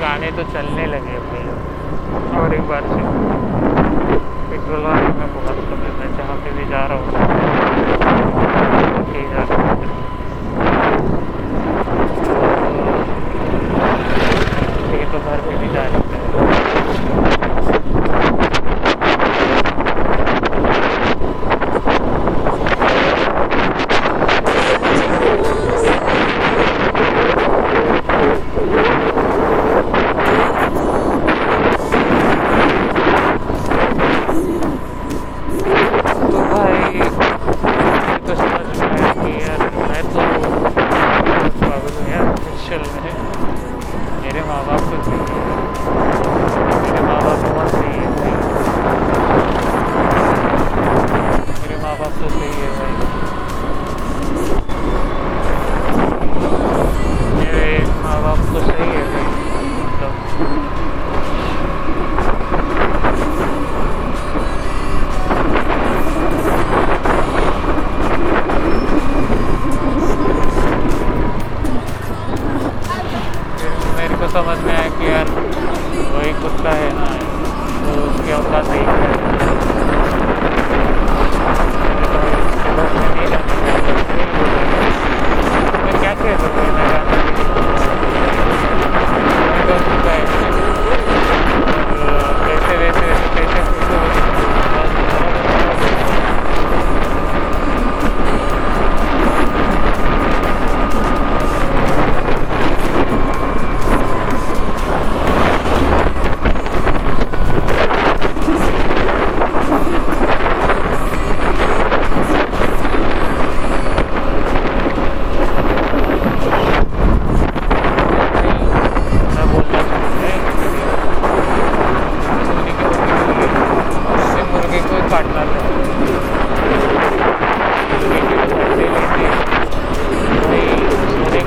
गाने तो चलने लगे अपने और एक बार से। पेट्रोल वाले में बहुत कमी मैं जहाँ पे भी जा रहा हूँ।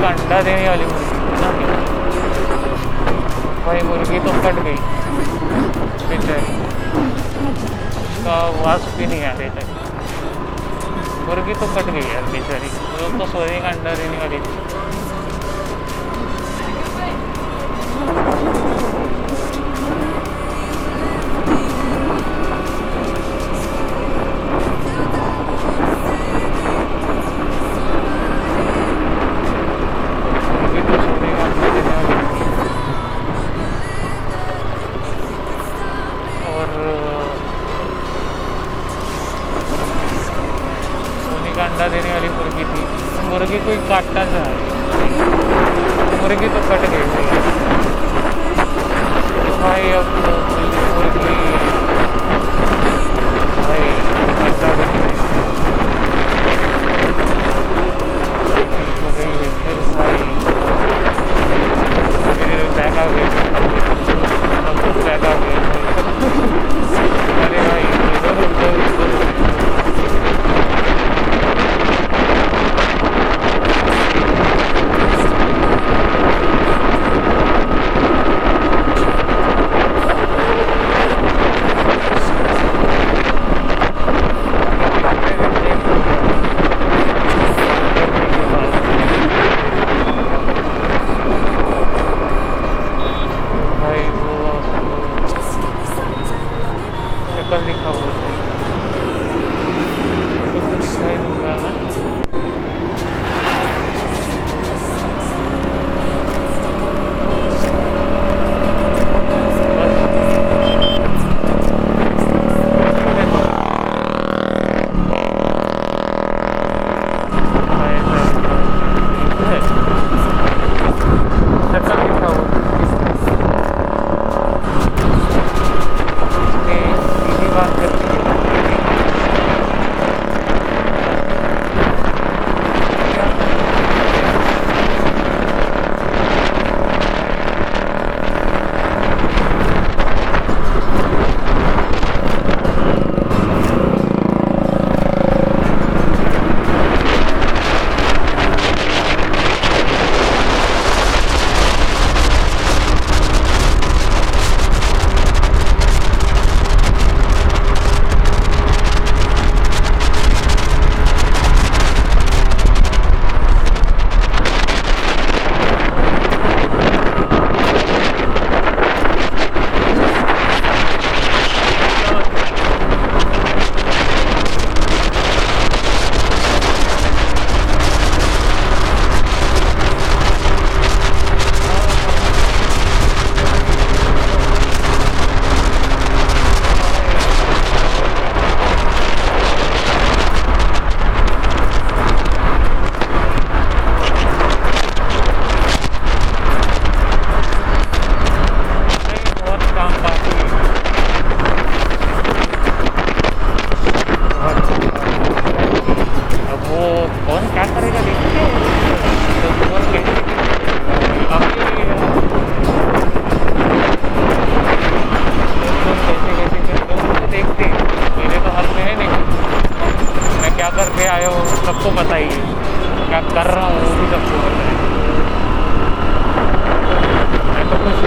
एक अंडा देने वाली मुर्गी ना भाई, मुर्गी तो फट गई। बेचारी। उसका वास भी नहीं आ रही तक मुर्गी तो फट गई यार, बेचारी। वो तो सोने का अंडा देने वाली थी। आगे कोई काटा सा मुर्गी तो कट गई। थी भाई सबको पता ही है क्या कर रहा हूँ वो भी सबको पता है कुछ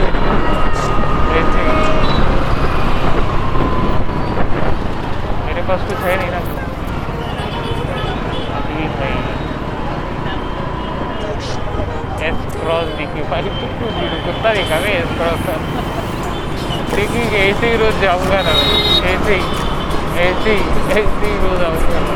मेरे पास कुछ है नहीं ना अभी भाई एस क्रॉस दिखी भाई कुत्ता देखा मैं एस क्रॉस ऐसे ही रोज जाऊँगा ना ऐसे ही ऐसे ही ऐसे ही रोज आऊँगा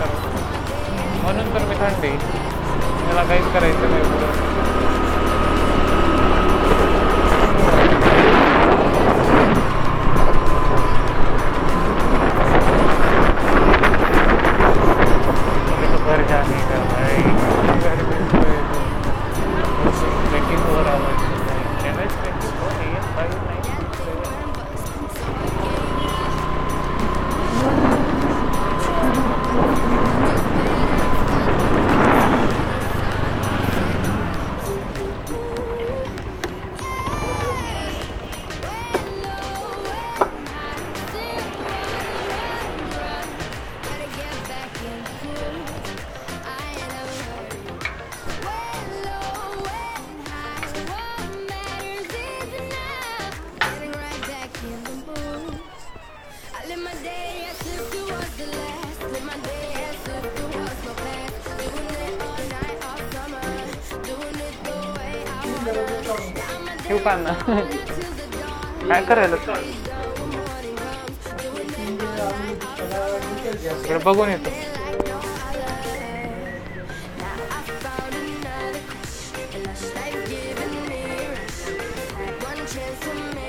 करू। म्हणून तर मी थंडी मला काहीच करायचं ठेवू का